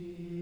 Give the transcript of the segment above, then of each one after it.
Jesus.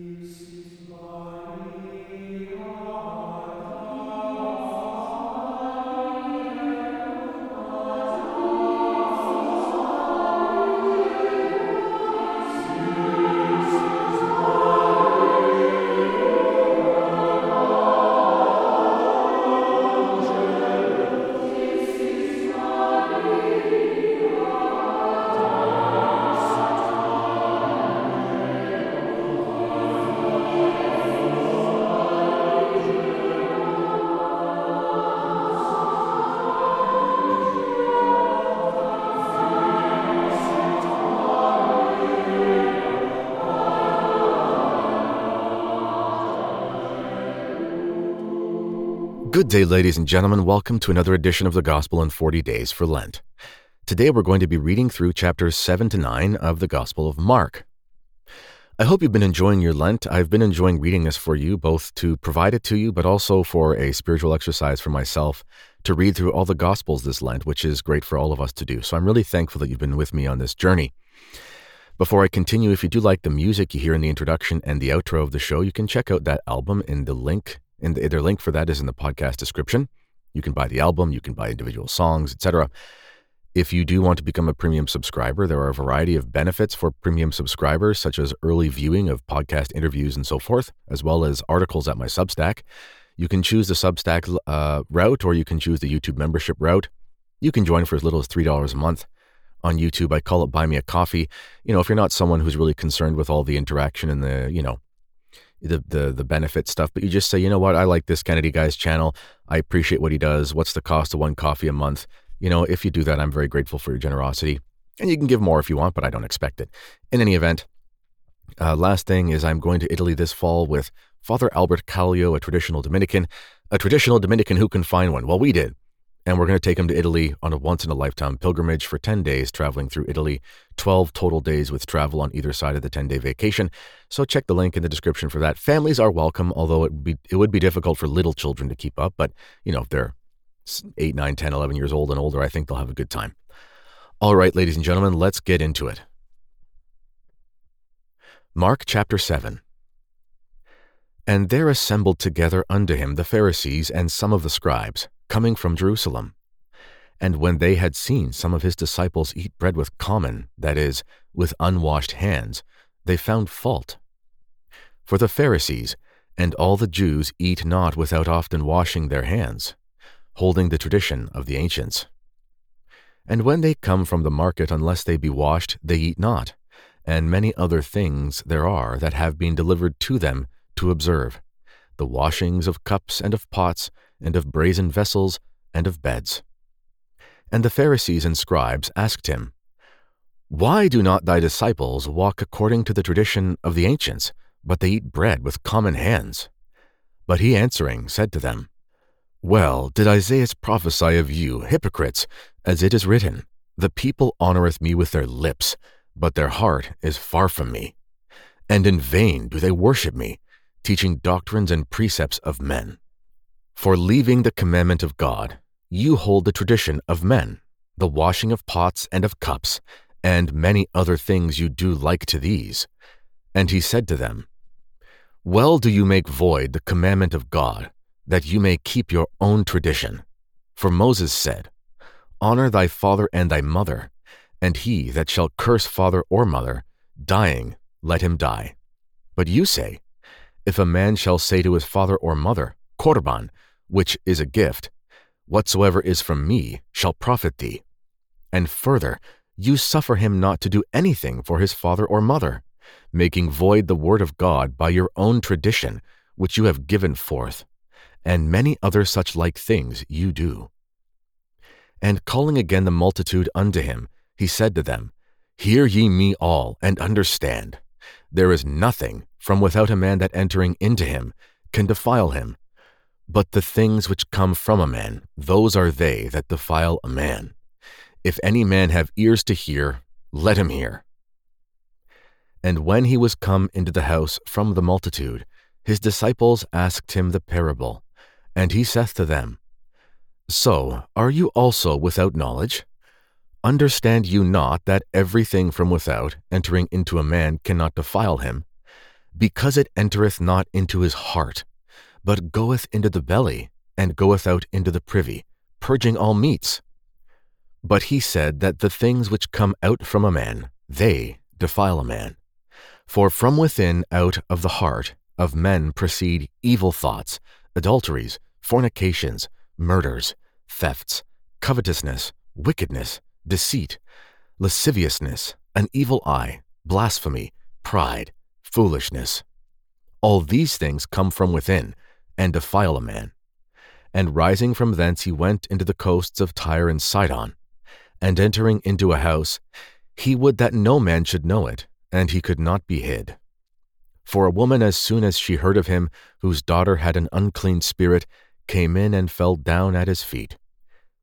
Good day, ladies and gentlemen. Welcome to another edition of the Gospel in 40 Days for Lent. Today we're going to be reading through chapters 7 to 9 of the Gospel of Mark. I hope you've been enjoying your Lent. I've been enjoying reading this for you, both to provide it to you, but also for a spiritual exercise for myself to read through all the Gospels this Lent, which is great for all of us to do. So I'm really thankful that you've been with me on this journey. Before I continue, if you do like the music you hear in the introduction and the outro of the show, you can check out that album in the link and their link for that is in the podcast description. You can buy the album, you can buy individual songs, etc. If you do want to become a premium subscriber, there are a variety of benefits for premium subscribers, such as early viewing of podcast interviews and so forth, as well as articles at my Substack. You can choose the Substack uh, route or you can choose the YouTube membership route. You can join for as little as $3 a month. On YouTube, I call it Buy Me a Coffee. You know, if you're not someone who's really concerned with all the interaction and the, you know, the, the the benefit stuff, but you just say, you know what, I like this Kennedy guy's channel. I appreciate what he does. What's the cost of one coffee a month? You know, if you do that, I'm very grateful for your generosity. And you can give more if you want, but I don't expect it. In any event, uh, last thing is I'm going to Italy this fall with Father Albert Kallio, a traditional Dominican, a traditional Dominican who can find one. Well, we did and we're going to take him to Italy on a once in a lifetime pilgrimage for 10 days, traveling through Italy, 12 total days with travel on either side of the 10 day vacation. So check the link in the description for that. Families are welcome, although it would be, it would be difficult for little children to keep up, but you know, if they're 8, 9, 10, 11 years old and older, I think they'll have a good time. All right, ladies and gentlemen, let's get into it. Mark chapter 7. And there assembled together unto him the Pharisees and some of the scribes coming from Jerusalem. And when they had seen some of his disciples eat bread with common, that is, with unwashed hands, they found fault. For the Pharisees and all the Jews eat not without often washing their hands, holding the tradition of the ancients. And when they come from the market, unless they be washed, they eat not, and many other things there are that have been delivered to them to observe the washings of cups and of pots and of brazen vessels, and of beds. And the Pharisees and scribes asked him, Why do not thy disciples walk according to the tradition of the ancients, but they eat bread with common hands? But he answering said to them, Well did Isaiah prophesy of you, hypocrites, as it is written, The people honoureth me with their lips, but their heart is far from me. And in vain do they worship me, teaching doctrines and precepts of men. For leaving the commandment of God, you hold the tradition of men, the washing of pots and of cups, and many other things you do like to these. And he said to them, Well do you make void the commandment of God, that you may keep your own tradition. For Moses said, Honor thy father and thy mother, and he that shall curse father or mother, dying, let him die. But you say, If a man shall say to his father or mother, Korban, which is a gift, whatsoever is from me shall profit thee. And further, you suffer him not to do anything for his father or mother, making void the word of God by your own tradition, which you have given forth, and many other such like things you do. And calling again the multitude unto him, he said to them, Hear ye me all, and understand. There is nothing from without a man that entering into him can defile him, but the things which come from a man, those are they that defile a man. If any man have ears to hear, let him hear. And when he was come into the house from the multitude, his disciples asked him the parable. And he saith to them, So are you also without knowledge? Understand you not that everything from without, entering into a man, cannot defile him? because it entereth not into his heart, but goeth into the belly, and goeth out into the privy, purging all meats. But he said that the things which come out from a man, they defile a man. For from within out of the heart of men proceed evil thoughts, adulteries, fornications, murders, thefts, covetousness, wickedness, deceit, lasciviousness, an evil eye, blasphemy, pride, foolishness. All these things come from within, and defile a man. And rising from thence he went into the coasts of Tyre and Sidon, and entering into a house, he would that no man should know it, and he could not be hid. For a woman, as soon as she heard of him, whose daughter had an unclean spirit, came in and fell down at his feet.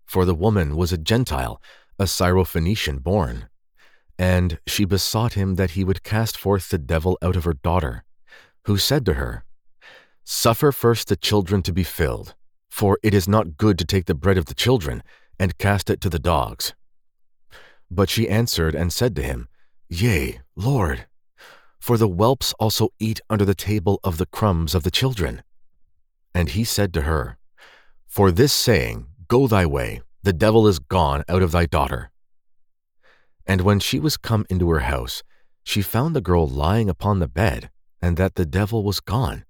For the woman was a Gentile, a Syrophoenician born. And she besought him that he would cast forth the devil out of her daughter, who said to her, Suffer first the children to be filled, for it is not good to take the bread of the children and cast it to the dogs. But she answered and said to him, Yea, Lord, for the whelps also eat under the table of the crumbs of the children. And he said to her, For this saying, Go thy way, the devil is gone out of thy daughter. And when she was come into her house, she found the girl lying upon the bed, and that the devil was gone.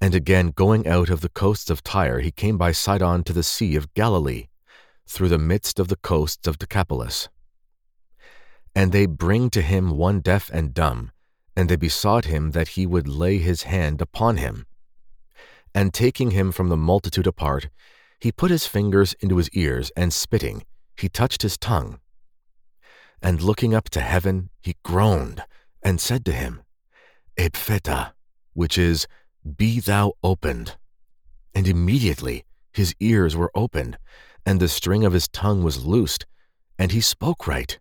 And again going out of the coasts of Tyre, he came by Sidon to the sea of Galilee, through the midst of the coasts of Decapolis. And they bring to him one deaf and dumb, and they besought him that he would lay his hand upon him. And taking him from the multitude apart, he put his fingers into his ears, and spitting, he touched his tongue. And looking up to heaven, he groaned, and said to him, Ephphatha, which is, Be thou opened. And immediately his ears were opened, and the string of his tongue was loosed, and he spoke right.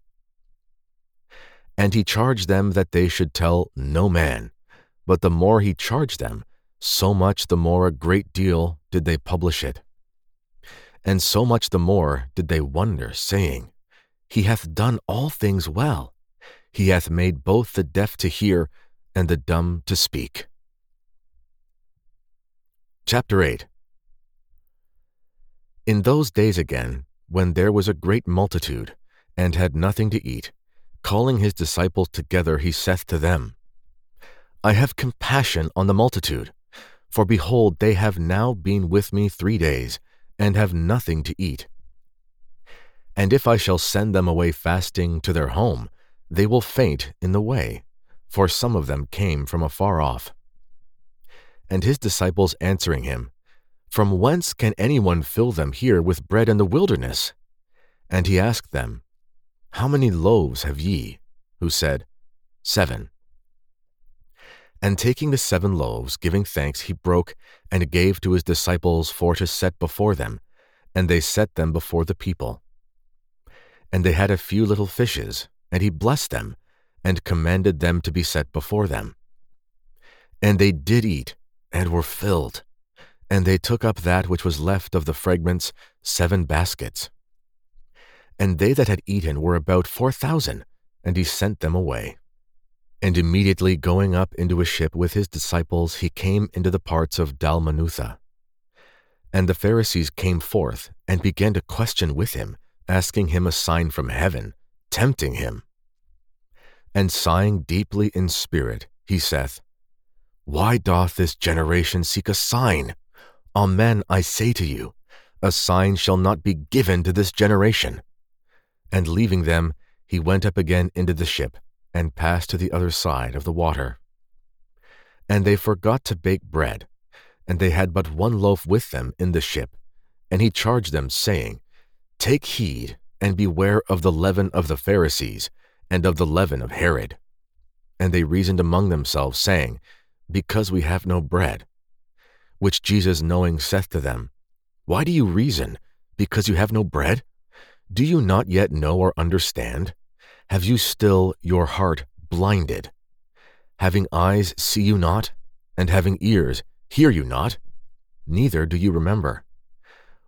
And he charged them that they should tell no man. But the more he charged them, so much the more a great deal did they publish it. And so much the more did they wonder, saying, He hath done all things well. He hath made both the deaf to hear and the dumb to speak. Chapter 8 In those days again, when there was a great multitude, and had nothing to eat, Calling his disciples together, he saith to them, I have compassion on the multitude, for behold, they have now been with me three days, and have nothing to eat. And if I shall send them away fasting to their home, they will faint in the way, for some of them came from afar off. And his disciples answering him, From whence can anyone fill them here with bread in the wilderness? And he asked them, how many loaves have ye? Who said, Seven. And taking the seven loaves, giving thanks, he broke, and gave to his disciples for to set before them, and they set them before the people. And they had a few little fishes, and he blessed them, and commanded them to be set before them. And they did eat, and were filled, and they took up that which was left of the fragments, seven baskets. And they that had eaten were about four thousand, and he sent them away. And immediately going up into a ship with his disciples, he came into the parts of Dalmanutha. And the Pharisees came forth, and began to question with him, asking him a sign from heaven, tempting him. And sighing deeply in spirit, he saith, Why doth this generation seek a sign? Amen, I say to you, a sign shall not be given to this generation. And leaving them, he went up again into the ship, and passed to the other side of the water. And they forgot to bake bread, and they had but one loaf with them in the ship. And he charged them, saying, Take heed, and beware of the leaven of the Pharisees, and of the leaven of Herod. And they reasoned among themselves, saying, Because we have no bread. Which Jesus knowing saith to them, Why do you reason, because you have no bread? Do you not yet know or understand? Have you still your heart blinded? Having eyes, see you not? And having ears, hear you not? Neither do you remember.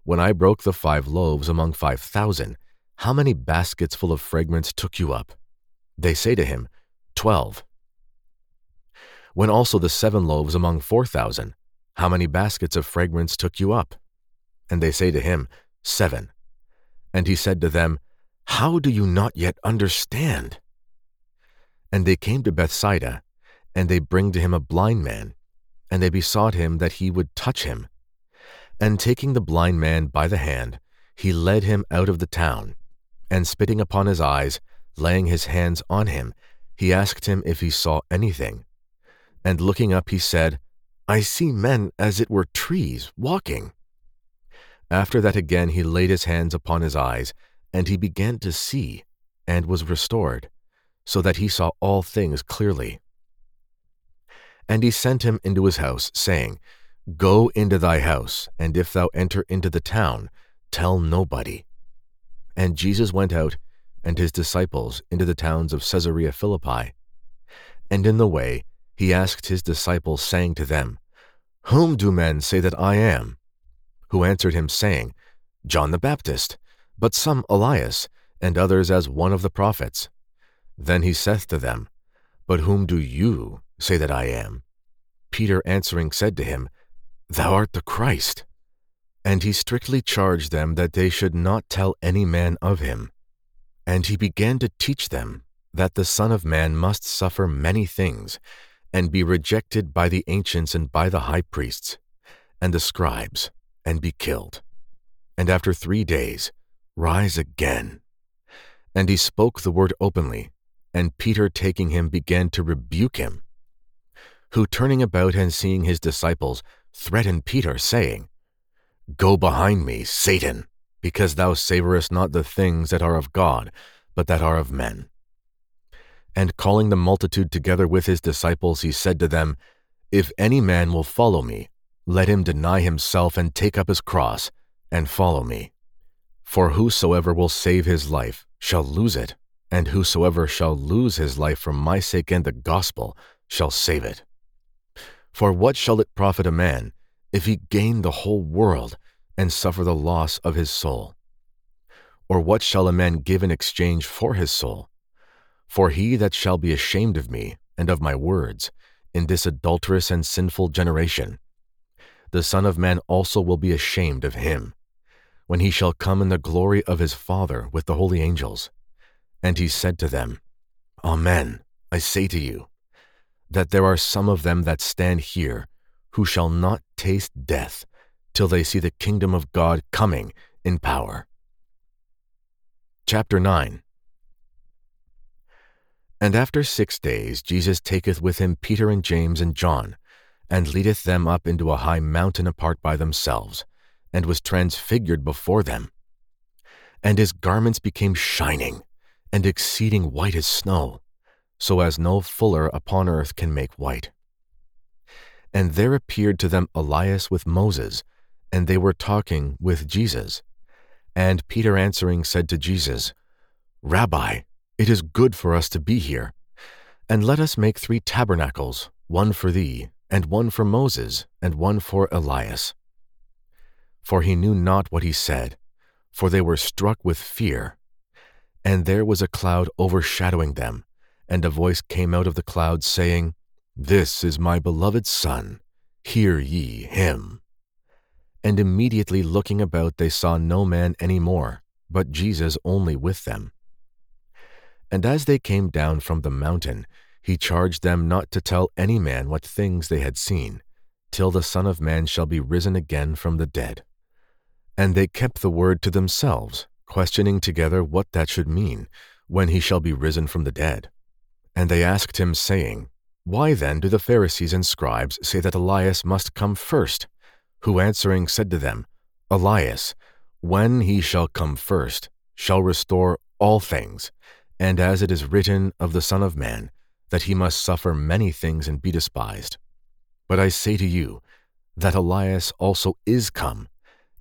When I broke the five loaves among five thousand, how many baskets full of fragments took you up? They say to him, Twelve. When also the seven loaves among four thousand, how many baskets of fragrance took you up? And they say to him, Seven. And he said to them, How do you not yet understand? And they came to Bethsaida, and they bring to him a blind man, and they besought him that he would touch him. And taking the blind man by the hand, he led him out of the town, and spitting upon his eyes, laying his hands on him, he asked him if he saw anything. And looking up, he said, I see men as it were trees walking. After that again he laid his hands upon his eyes, and he began to see, and was restored, so that he saw all things clearly. And he sent him into his house, saying, Go into thy house, and if thou enter into the town, tell nobody. And Jesus went out, and his disciples, into the towns of Caesarea Philippi. And in the way he asked his disciples, saying to them, Whom do men say that I am? who answered him, saying, John the Baptist, but some Elias, and others as one of the prophets. Then he saith to them, But whom do you say that I am? Peter answering said to him, Thou art the Christ. And he strictly charged them that they should not tell any man of him. And he began to teach them that the Son of Man must suffer many things, and be rejected by the ancients and by the high priests, and the scribes, and be killed, and after three days rise again. And he spoke the word openly, and Peter taking him began to rebuke him, who turning about and seeing his disciples threatened Peter, saying, Go behind me, Satan, because thou savorest not the things that are of God, but that are of men. And calling the multitude together with his disciples, he said to them, If any man will follow me, let him deny himself and take up his cross and follow me. For whosoever will save his life shall lose it, and whosoever shall lose his life for my sake and the gospel shall save it. For what shall it profit a man if he gain the whole world and suffer the loss of his soul? Or what shall a man give in exchange for his soul? For he that shall be ashamed of me and of my words in this adulterous and sinful generation, the Son of Man also will be ashamed of him, when he shall come in the glory of his Father with the holy angels. And he said to them, Amen, I say to you, that there are some of them that stand here who shall not taste death till they see the kingdom of God coming in power. Chapter 9 And after six days Jesus taketh with him Peter and James and John, and leadeth them up into a high mountain apart by themselves, and was transfigured before them. And his garments became shining, and exceeding white as snow, so as no fuller upon earth can make white. And there appeared to them Elias with Moses, and they were talking with Jesus. And Peter answering said to Jesus, Rabbi, it is good for us to be here. And let us make three tabernacles, one for thee, and one for Moses, and one for Elias. For he knew not what he said, for they were struck with fear. And there was a cloud overshadowing them, and a voice came out of the cloud, saying, This is my beloved Son, hear ye him. And immediately looking about, they saw no man any more, but Jesus only with them. And as they came down from the mountain, he charged them not to tell any man what things they had seen, till the Son of Man shall be risen again from the dead. And they kept the word to themselves, questioning together what that should mean, when he shall be risen from the dead. And they asked him, saying, Why then do the Pharisees and scribes say that Elias must come first? Who answering said to them, Elias, when he shall come first, shall restore all things, and as it is written of the Son of Man, that he must suffer many things and be despised. But I say to you, that Elias also is come,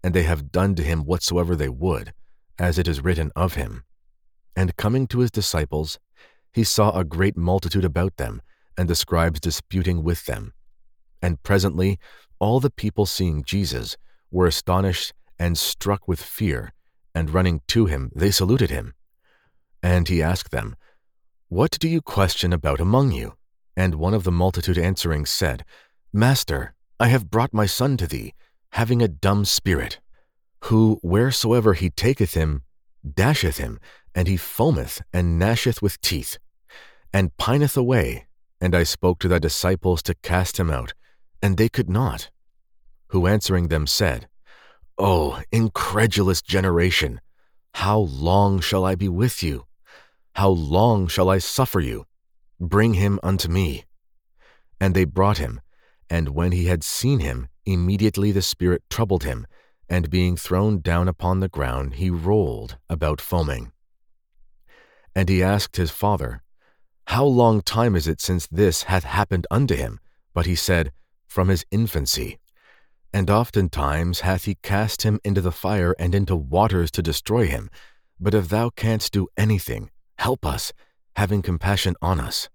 and they have done to him whatsoever they would, as it is written of him. And coming to his disciples, he saw a great multitude about them, and the scribes disputing with them. And presently all the people seeing Jesus were astonished and struck with fear, and running to him, they saluted him. And he asked them, what do you question about among you? And one of the multitude answering said, Master, I have brought my son to thee, having a dumb spirit, who wheresoever he taketh him, dasheth him, and he foameth and gnasheth with teeth, and pineth away. And I spoke to thy disciples to cast him out, and they could not. Who answering them said, O incredulous generation, how long shall I be with you? How long shall I suffer you? Bring him unto me. And they brought him, and when he had seen him, immediately the Spirit troubled him, and being thrown down upon the ground, he rolled about foaming. And he asked his father, How long time is it since this hath happened unto him? But he said, From his infancy. And oftentimes hath he cast him into the fire and into waters to destroy him. But if thou canst do anything, help us, having compassion on us.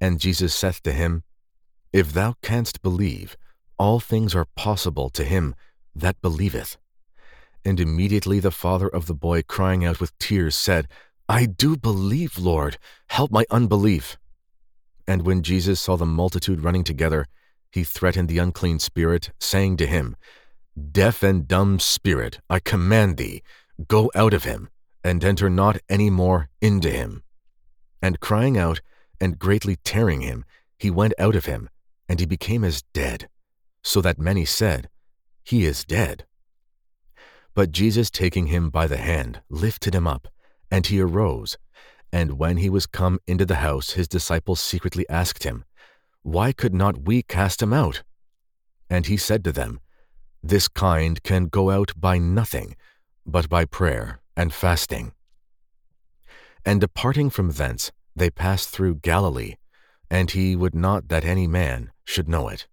And Jesus saith to him, If thou canst believe, all things are possible to him that believeth. And immediately the father of the boy, crying out with tears, said, I do believe, Lord, help my unbelief. And when Jesus saw the multitude running together, he threatened the unclean spirit, saying to him, Deaf and dumb spirit, I command thee, go out of him, and enter not any more into him. And crying out, and greatly tearing him, he went out of him, and he became as dead, so that many said, He is dead. But Jesus, taking him by the hand, lifted him up, and he arose. And when he was come into the house, his disciples secretly asked him, Why could not we cast him out? And he said to them, This kind can go out by nothing, but by prayer and fasting. And departing from thence, they passed through Galilee, and he would not that any man should know it.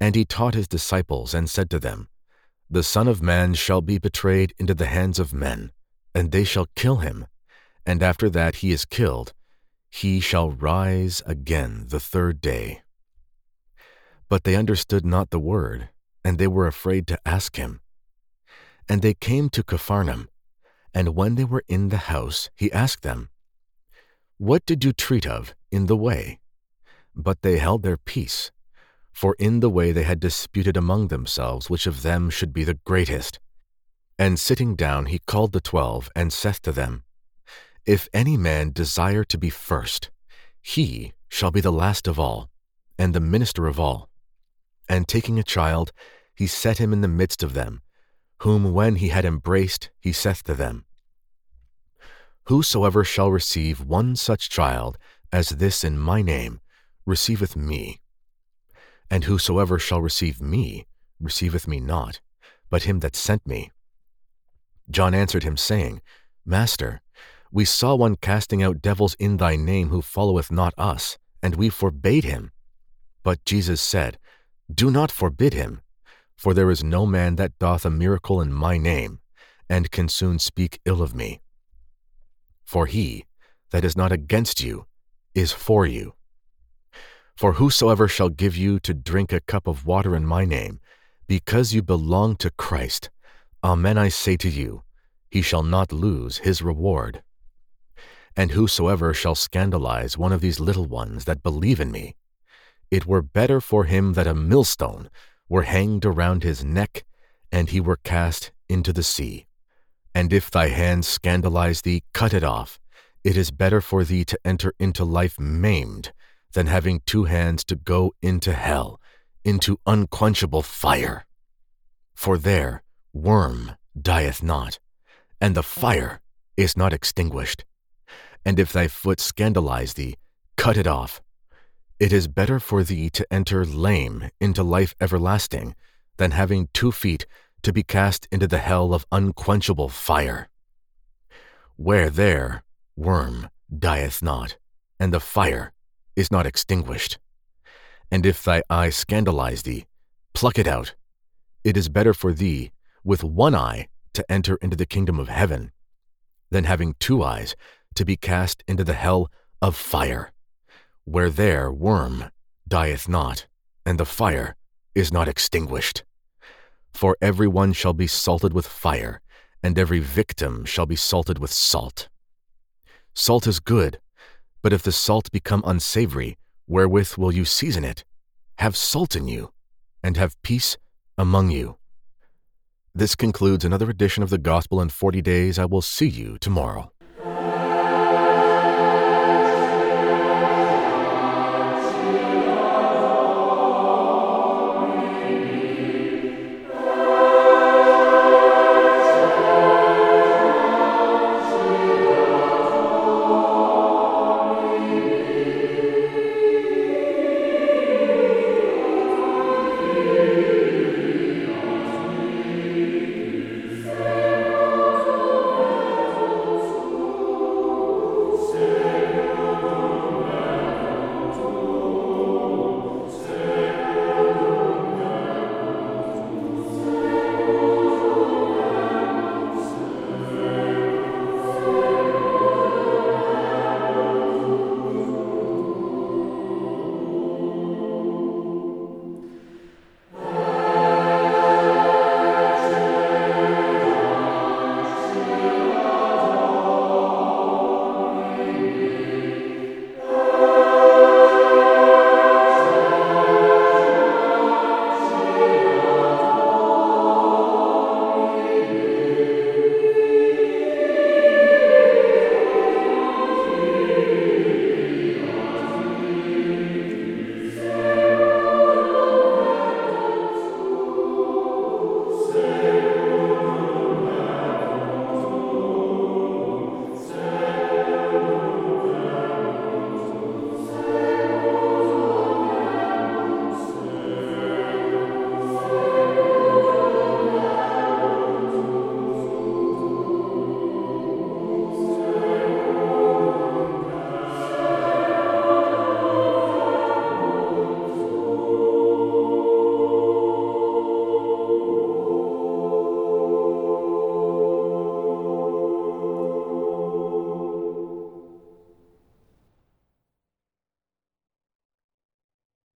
And he taught his disciples, and said to them, The Son of Man shall be betrayed into the hands of men, and they shall kill him, and after that he is killed, he shall rise again the third day. But they understood not the word, and they were afraid to ask him. And they came to Capharnaum, and when they were in the house, he asked them, What did you treat of in the way? But they held their peace, for in the way they had disputed among themselves which of them should be the greatest. And sitting down, he called the twelve, and saith to them, If any man desire to be first, he shall be the last of all, and the minister of all. And taking a child, he set him in the midst of them, whom when he had embraced, he saith to them, Whosoever shall receive one such child as this in my name, receiveth me. And whosoever shall receive me, receiveth me not, but him that sent me. John answered him, saying, Master, we saw one casting out devils in thy name who followeth not us, and we forbade him. But Jesus said, Do not forbid him, for there is no man that doth a miracle in my name, and can soon speak ill of me. For he that is not against you is for you. For whosoever shall give you to drink a cup of water in my name, because you belong to Christ, amen I say to you, he shall not lose his reward. And whosoever shall scandalize one of these little ones that believe in me, it were better for him that a millstone were hanged around his neck, and he were cast into the sea. And if thy hand scandalize thee, cut it off. It is better for thee to enter into life maimed than having two hands to go into hell, into unquenchable fire. For their worm dieth not, and the fire is not extinguished. And if thy foot scandalize thee, cut it off. It is better for thee to enter lame into life everlasting than having two feet to be cast into the hell of unquenchable fire. Where their worm dieth not, and the fire is not extinguished. And if thy eye scandalize thee, pluck it out. It is better for thee with one eye to enter into the kingdom of heaven than having two eyes to be cast into the hell of fire where their worm dieth not, and the fire is not extinguished. For every one shall be salted with fire, and every victim shall be salted with salt. Salt is good, But if the salt become unsavory, wherewith will you season it? Have salt in you, and have peace among you. This concludes another edition of the Gospel in 40 Days. I will see you tomorrow.